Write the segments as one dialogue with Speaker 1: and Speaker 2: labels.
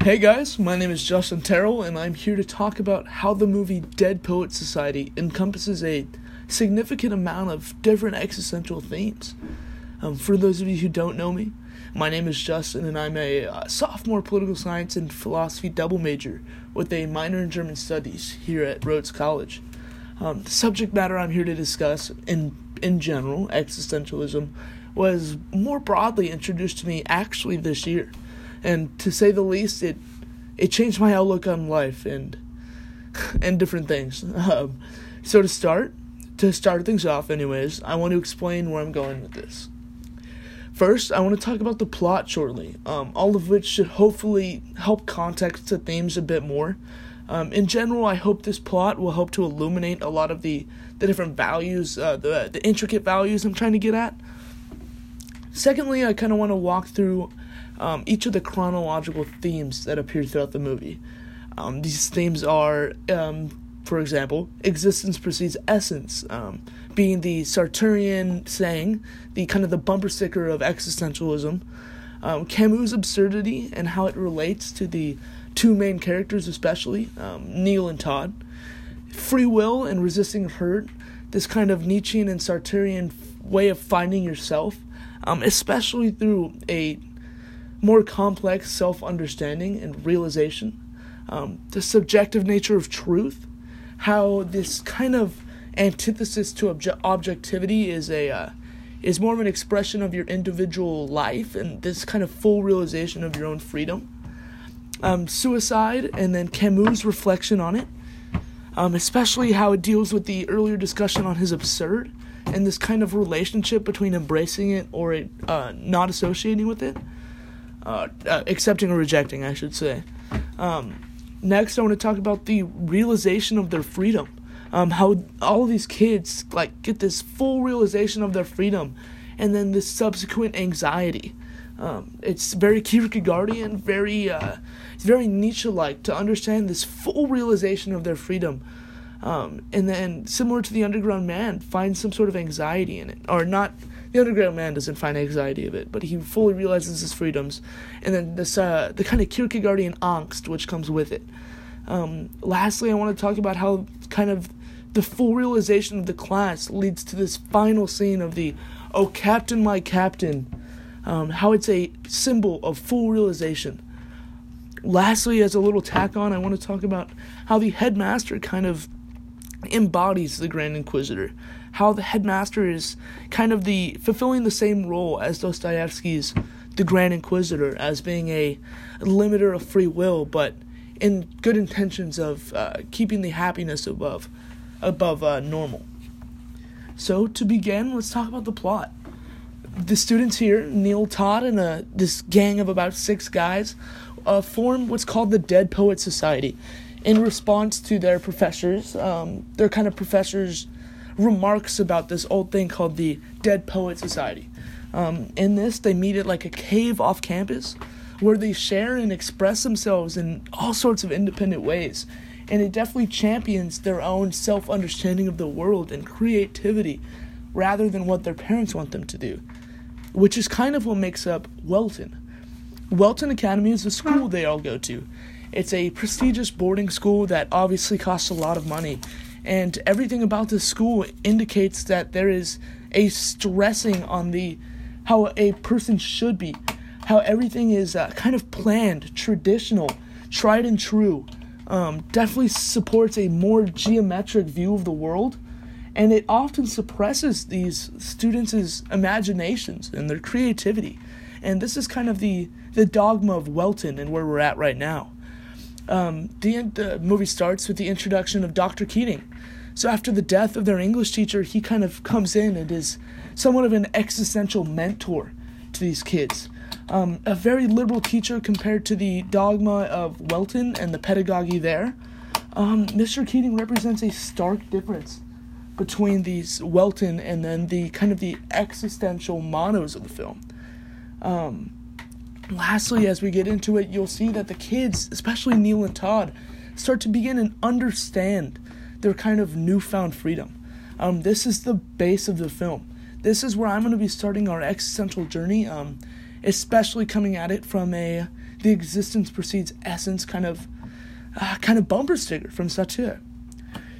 Speaker 1: Hey guys, my name is Justin Terrell, and I'm here to talk about how the movie Dead Poet Society encompasses a significant amount of different existential themes. Um, for those of you who don't know me, my name is Justin, and I'm a uh, sophomore political science and philosophy double major with a minor in German studies here at Rhodes College. Um, the subject matter I'm here to discuss, in in general, existentialism, was more broadly introduced to me actually this year and to say the least, it it changed my outlook on life and and different things. Um, so to start, to start things off, anyways, I want to explain where I'm going with this. First, I want to talk about the plot shortly, um, all of which should hopefully help context the themes a bit more. Um, in general, I hope this plot will help to illuminate a lot of the, the different values, uh, the, the intricate values I'm trying to get at. Secondly, I kind of want to walk through um, each of the chronological themes that appear throughout the movie. Um, these themes are, um, for example, existence precedes essence, um, being the Sartrean saying, the kind of the bumper sticker of existentialism. Um, Camus' absurdity and how it relates to the two main characters, especially um, Neil and Todd. Free will and resisting hurt, this kind of Nietzschean and Sartrean way of finding yourself, especially through a more complex self understanding and realization, um, the subjective nature of truth, how this kind of antithesis to obje- objectivity is a uh, is more of an expression of your individual life and this kind of full realization of your own freedom. Um, suicide and then Camus' reflection on it, um, especially how it deals with the earlier discussion on his absurd and this kind of relationship between embracing it or it, uh, not associating with it uh, uh, accepting or rejecting, I should say. Um, next, I want to talk about the realization of their freedom. Um, how all these kids like get this full realization of their freedom, and then this subsequent anxiety. Um, it's very Kierkegaardian, very uh, it's very Nietzsche-like to understand this full realization of their freedom, um, and then similar to the Underground Man, find some sort of anxiety in it, or not the underground man doesn't find anxiety of it, but he fully realizes his freedoms, and then this uh, the kind of Kierkegaardian angst which comes with it. Um, lastly, I want to talk about how kind of the full realization of the class leads to this final scene of the "Oh Captain, my Captain," um, how it's a symbol of full realization. Lastly, as a little tack on, I want to talk about how the headmaster kind of embodies the Grand Inquisitor how the headmaster is kind of the fulfilling the same role as Dostoevsky's the Grand Inquisitor as being a limiter of free will, but in good intentions of uh, keeping the happiness above above uh, normal. So to begin, let's talk about the plot. The students here, Neil Todd and uh, this gang of about six guys, uh, form what's called the Dead Poet Society, in response to their professors. Um, they're kind of professors remarks about this old thing called the Dead Poet Society. Um, in this, they meet at like a cave off campus where they share and express themselves in all sorts of independent ways. And it definitely champions their own self understanding of the world and creativity rather than what their parents want them to do, which is kind of what makes up Welton. Welton Academy is the school they all go to. It's a prestigious boarding school that obviously costs a lot of money and everything about the school indicates that there is a stressing on the how a person should be how everything is uh, kind of planned traditional tried and true um, definitely supports a more geometric view of the world. And it often suppresses these students' imaginations and their creativity. And this is kind of the the dogma of welton and where we're at right now um, the, the movie starts with the introduction of Dr. Keating. So after the death of their English teacher, he kind of comes in and is somewhat of an existential mentor to these kids. Um, a very liberal teacher compared to the dogma of Welton and the pedagogy there. Um, Mr. Keating represents a stark difference between these Welton and then the kind of the existential monos of the film. Um, lastly, as we get into it, you'll see that the kids, especially Neil and Todd, start to begin and understand their kind of newfound freedom. Um, this is the base of the film. This is where I'm going to be starting our existential journey, um, especially coming at it from a the existence precedes essence kind of uh, kind of bumper sticker from Sartre.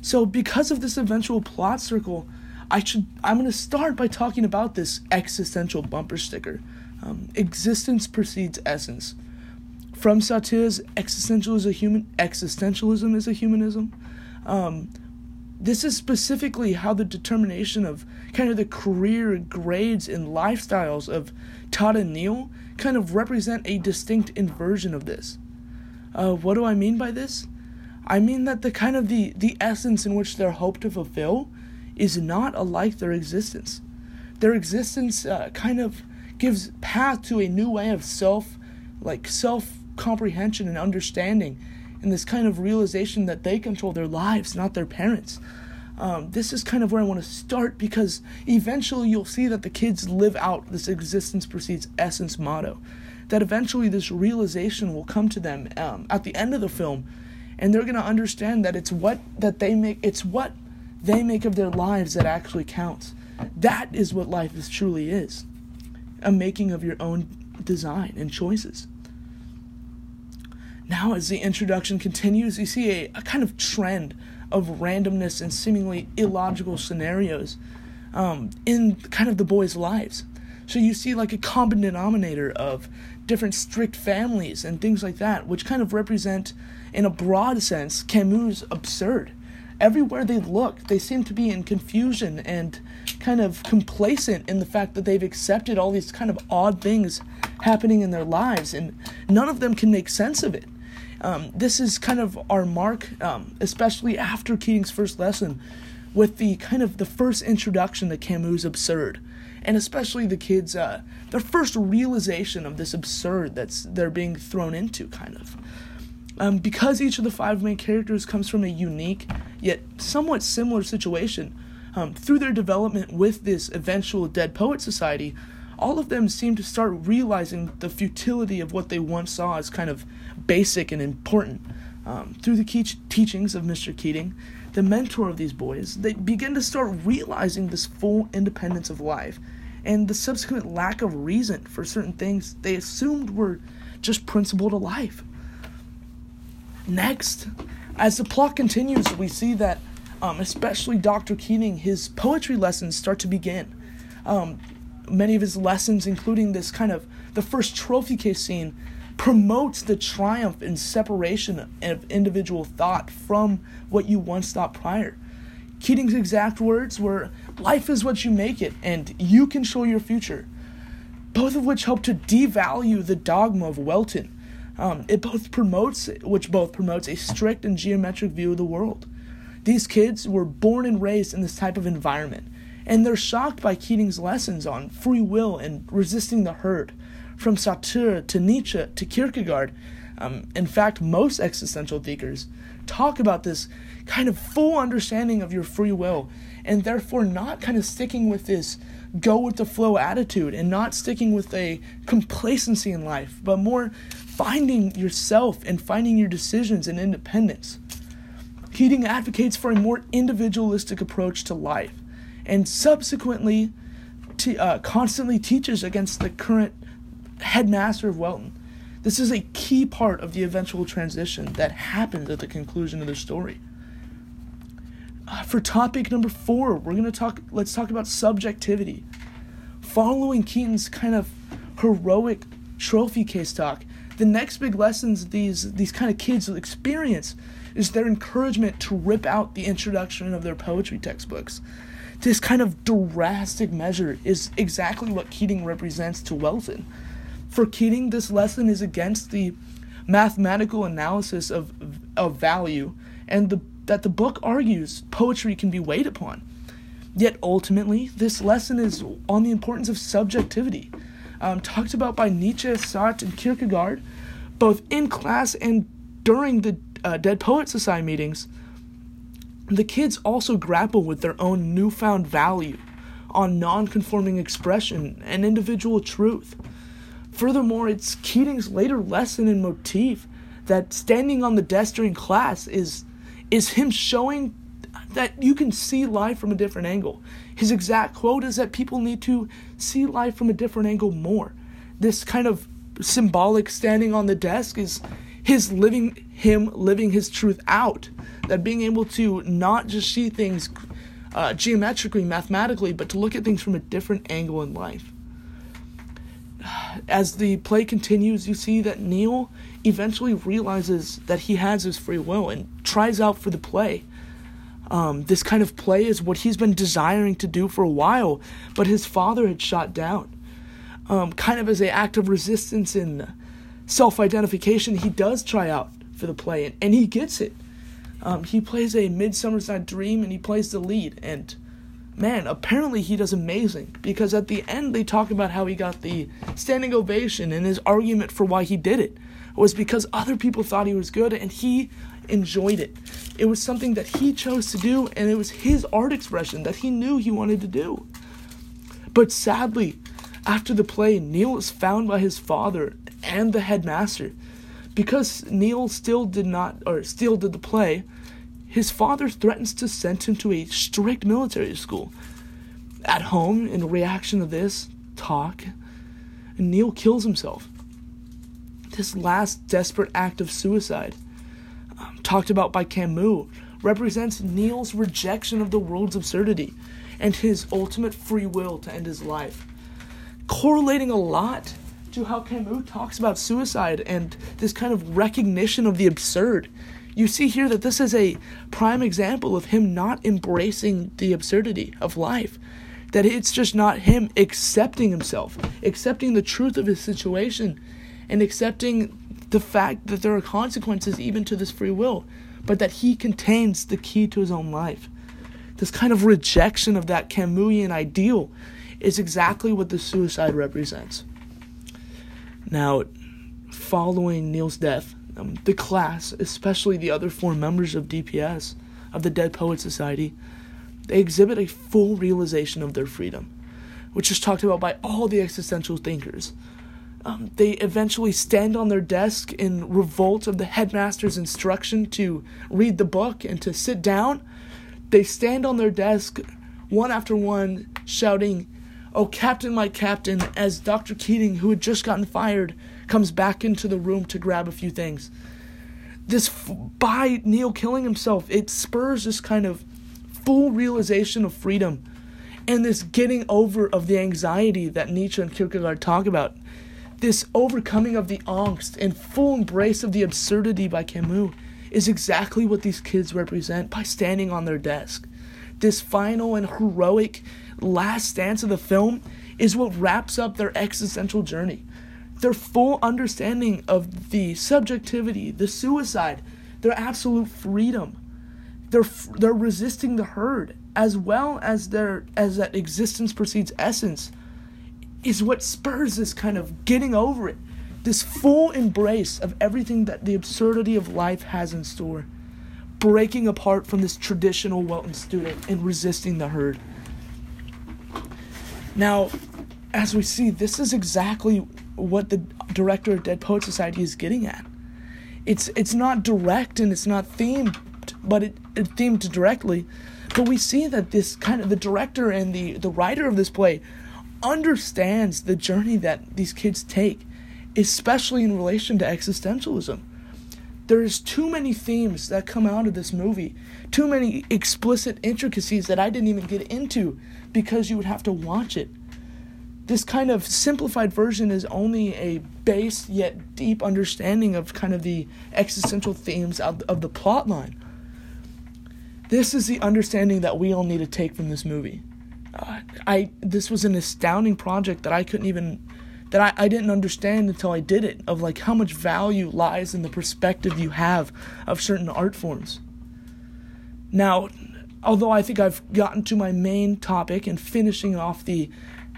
Speaker 1: So because of this eventual plot circle, I should I'm going to start by talking about this existential bumper sticker. Um, existence precedes essence. From a human existentialism is a humanism. Um, this is specifically how the determination of kind of the career grades and lifestyles of Todd and Neil kind of represent a distinct inversion of this. Uh, what do I mean by this? I mean that the kind of the, the essence in which they're hoped to fulfill is not alike their existence. Their existence uh, kind of gives path to a new way of self, like self comprehension and understanding, and this kind of realization that they control their lives, not their parents. Um, this is kind of where I want to start because eventually you'll see that the kids live out this existence precedes essence motto. That eventually this realization will come to them um, at the end of the film, and they're gonna understand that it's what that they make. It's what they make of their lives that actually counts. That is what life is truly is a making of your own design and choices. Now, as the introduction continues, you see a, a kind of trend of randomness and seemingly illogical scenarios um, in kind of the boys' lives. So you see like a common denominator of different strict families and things like that, which kind of represent, in a broad sense, Camus' absurd. Everywhere they look, they seem to be in confusion and kind of complacent in the fact that they've accepted all these kind of odd things happening in their lives, and none of them can make sense of it. Um, this is kind of our mark, um, especially after Keating's first lesson, with the kind of the first introduction to Camus' absurd, and especially the kids' uh, their first realization of this absurd that's they're being thrown into, kind of. Um, because each of the five main characters comes from a unique yet somewhat similar situation, um, through their development with this eventual Dead Poet Society, all of them seem to start realizing the futility of what they once saw as kind of basic and important. Um, through the teachings of Mr. Keating, the mentor of these boys, they begin to start realizing this full independence of life and the subsequent lack of reason for certain things they assumed were just principle to life. Next, as the plot continues, we see that, um, especially Dr. Keating, his poetry lessons start to begin. Um, many of his lessons, including this kind of the first trophy case scene, promotes the triumph and separation of individual thought from what you once thought prior. Keating's exact words were Life is what you make it, and you control your future. Both of which help to devalue the dogma of Welton um, it both promotes, which both promotes a strict and geometric view of the world. These kids were born and raised in this type of environment, and they're shocked by Keating's lessons on free will and resisting the herd, from Sartre to Nietzsche to Kierkegaard. Um, in fact, most existential thinkers talk about this kind of full understanding of your free will, and therefore not kind of sticking with this go with the flow attitude and not sticking with a complacency in life, but more finding yourself and finding your decisions and independence. Keating advocates for a more individualistic approach to life and subsequently t- uh, constantly teaches against the current headmaster of Welton. This is a key part of the eventual transition that happens at the conclusion of the story. Uh, for topic number four, we're gonna talk. Let's talk about subjectivity. Following Keating's kind of heroic trophy case talk, the next big lessons these these kind of kids will experience is their encouragement to rip out the introduction of their poetry textbooks. This kind of drastic measure is exactly what Keating represents to Welton. For Keating, this lesson is against the mathematical analysis of, of value and the, that the book argues poetry can be weighed upon. Yet ultimately, this lesson is on the importance of subjectivity um, talked about by Nietzsche, Sartre, and Kierkegaard, both in class and during the uh, Dead Poet Society meetings. The kids also grapple with their own newfound value on non-conforming expression and individual truth. Furthermore, it's Keating's later lesson and motif that standing on the desk during class is is him showing that you can see life from a different angle. His exact quote is that people need to see life from a different angle more. This kind of symbolic standing on the desk is his living him living his truth out that being able to not just see things uh, geometrically mathematically but to look at things from a different angle in life as the play continues you see that neil eventually realizes that he has his free will and tries out for the play um, this kind of play is what he's been desiring to do for a while but his father had shot down um, kind of as an act of resistance and self identification, he does try out for the play and, and he gets it. Um, he plays a Midsummer's Night Dream and he plays the lead. And man, apparently he does amazing because at the end they talk about how he got the standing ovation and his argument for why he did it was because other people thought he was good and he enjoyed it. It was something that he chose to do and it was his art expression that he knew he wanted to do. But sadly, after the play, Neil is found by his father and the headmaster. Because Neil still did not, or still did the play, his father threatens to send him to a strict military school. At home, in reaction to this talk, Neil kills himself. This last desperate act of suicide, talked about by Camus, represents Neil's rejection of the world's absurdity and his ultimate free will to end his life correlating a lot to how Camus talks about suicide and this kind of recognition of the absurd. You see here that this is a prime example of him not embracing the absurdity of life. That it's just not him accepting himself, accepting the truth of his situation, and accepting the fact that there are consequences even to this free will, but that he contains the key to his own life. This kind of rejection of that Camusian ideal is exactly what the suicide represents. Now, following Neil's death, um, the class, especially the other four members of DPS, of the Dead Poet Society, they exhibit a full realization of their freedom, which is talked about by all the existential thinkers. Um, they eventually stand on their desk in revolt of the headmaster's instruction to read the book and to sit down. They stand on their desk, one after one, shouting, Oh, Captain, my Captain, as Dr. Keating, who had just gotten fired, comes back into the room to grab a few things. This, f- by Neil killing himself, it spurs this kind of full realization of freedom and this getting over of the anxiety that Nietzsche and Kierkegaard talk about. This overcoming of the angst and full embrace of the absurdity by Camus is exactly what these kids represent by standing on their desk. This final and heroic last stance of the film is what wraps up their existential journey. Their full understanding of the subjectivity, the suicide, their absolute freedom. They're, they're resisting the herd as well as their as that existence precedes essence is what spurs this kind of getting over it this full embrace of everything that the absurdity of life has in store breaking apart from this traditional Welton student and resisting the herd now, as we see, this is exactly what the director of Dead Poet Society is getting at. It's it's not direct and it's not themed, but it, it themed directly. But we see that this kind of the director and the the writer of this play understands the journey that these kids take, especially in relation to existentialism. There's too many themes that come out of this movie, too many explicit intricacies that I didn't even get into because you would have to watch it. This kind of simplified version is only a base yet deep understanding of kind of the existential themes of, of the plot line. This is the understanding that we all need to take from this movie. I this was an astounding project that I couldn't even that I, I didn't understand until I did it of like how much value lies in the perspective you have of certain art forms. Now, although I think I've gotten to my main topic and finishing off the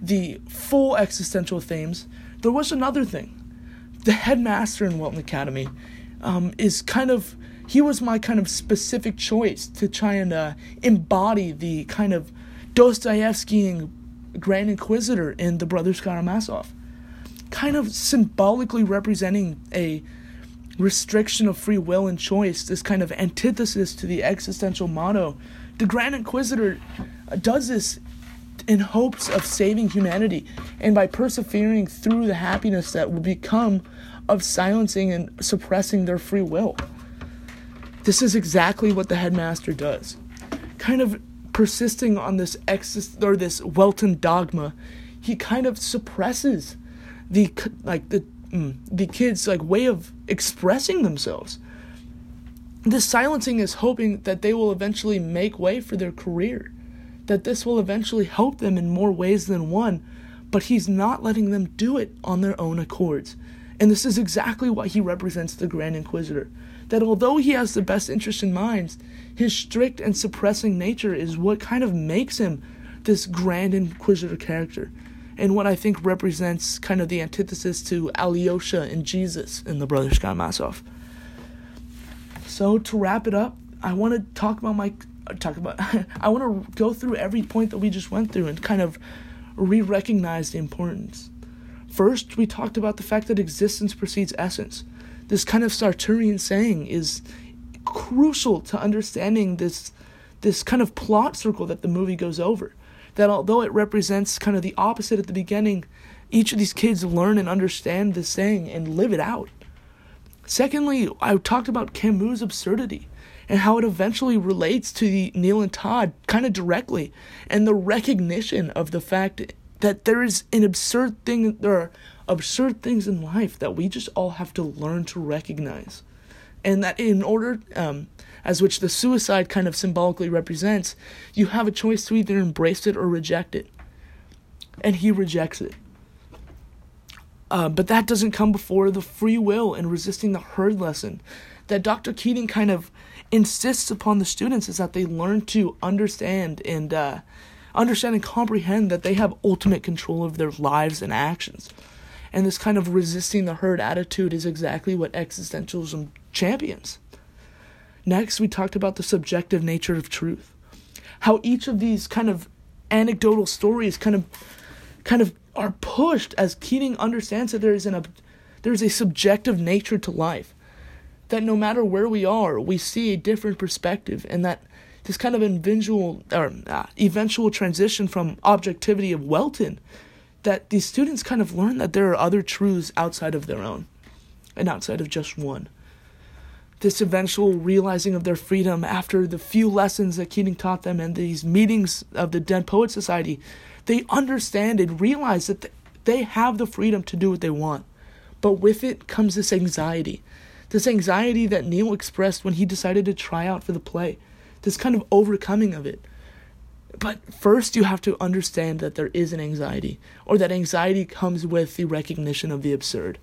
Speaker 1: the full existential themes, there was another thing. The headmaster in Welton Academy um, is kind of he was my kind of specific choice to try and uh, embody the kind of Dostoevskian Grand Inquisitor in the Brothers Karamazov, kind of symbolically representing a restriction of free will and choice, this kind of antithesis to the existential motto the Grand Inquisitor uh, does this in hopes of saving humanity and by persevering through the happiness that will become of silencing and suppressing their free will. This is exactly what the headmaster does. Kind of persisting on this ex or this Welton dogma, he kind of suppresses the like the mm, the kids like way of expressing themselves. This silencing is hoping that they will eventually make way for their career, that this will eventually help them in more ways than one, but he's not letting them do it on their own accords. And this is exactly why he represents the Grand Inquisitor. That although he has the best interest in mind, his strict and suppressing nature is what kind of makes him this Grand Inquisitor character, and what I think represents kind of the antithesis to Alyosha and Jesus in the Brothers Karamazov. So to wrap it up, I want to talk about my talk about I want to go through every point that we just went through and kind of re-recognize the importance. First, we talked about the fact that existence precedes essence. This kind of Sartrean saying is crucial to understanding this this kind of plot circle that the movie goes over. That although it represents kind of the opposite at the beginning, each of these kids learn and understand this saying and live it out. Secondly, I talked about Camus' absurdity and how it eventually relates to the Neil and Todd kind of directly, and the recognition of the fact that there is an absurd thing there are absurd things in life that we just all have to learn to recognize. And that in order um, as which the suicide kind of symbolically represents you have a choice to either embrace it or reject it. And he rejects it. Uh, but that doesn't come before the free will and resisting the herd lesson. That dr keating kind of insists upon the students is that they learn to understand and uh, understand and comprehend that they have ultimate control of their lives and actions. And this kind of resisting the herd attitude is exactly what existentialism champions. Next, we talked about the subjective nature of truth. How each of these kind of anecdotal stories kind of kind of are pushed as Keating understands that there is an there's a subjective nature to life. That no matter where we are, we see a different perspective and that this kind of eventual or uh, eventual transition from objectivity of Welton that these students kind of learn that there are other truths outside of their own and outside of just one. This eventual realizing of their freedom after the few lessons that Keating taught them and these meetings of the Dead Poet Society, they understand and realize that they have the freedom to do what they want. But with it comes this anxiety. This anxiety that Neil expressed when he decided to try out for the play this kind of overcoming of it. But first, you have to understand that there is an anxiety, or that anxiety comes with the recognition of the absurd.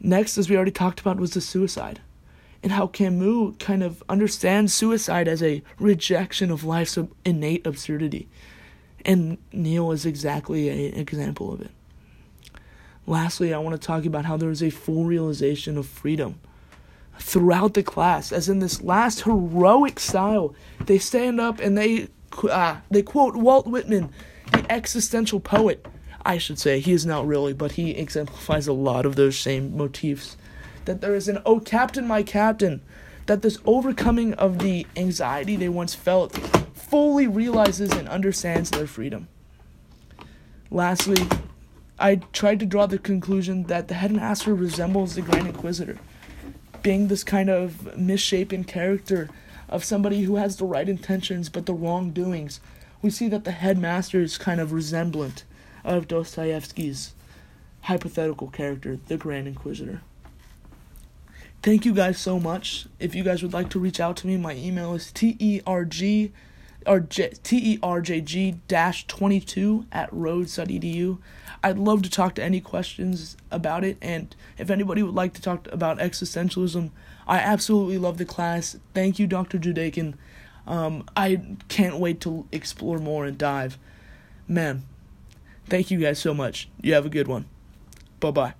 Speaker 1: Next, as we already talked about, was the suicide, and how Camus kind of understands suicide as a rejection of life's innate absurdity. And Neil is exactly an example of it. Lastly, I want to talk about how there is a full realization of freedom throughout the class, as in this last heroic style. They stand up and they uh, they quote Walt Whitman, the existential poet. I should say he is not really, but he exemplifies a lot of those same motifs. That there is an "Oh Captain, my Captain," that this overcoming of the anxiety they once felt fully realizes and understands their freedom. Lastly, I tried to draw the conclusion that the headmaster resembles the Grand Inquisitor being this kind of misshapen character of somebody who has the right intentions but the wrong doings. We see that the headmaster is kind of resemblant of Dostoevsky's hypothetical character, the Grand Inquisitor. Thank you guys so much. If you guys would like to reach out to me, my email is terg or terjg dash 22 at rhodes.edu. I'd love to talk to any questions about it, and if anybody would like to talk about existentialism, I absolutely love the class. Thank you, Dr. Judaken. Um, I can't wait to explore more and dive. Man, thank you guys so much. You have a good one. Bye bye.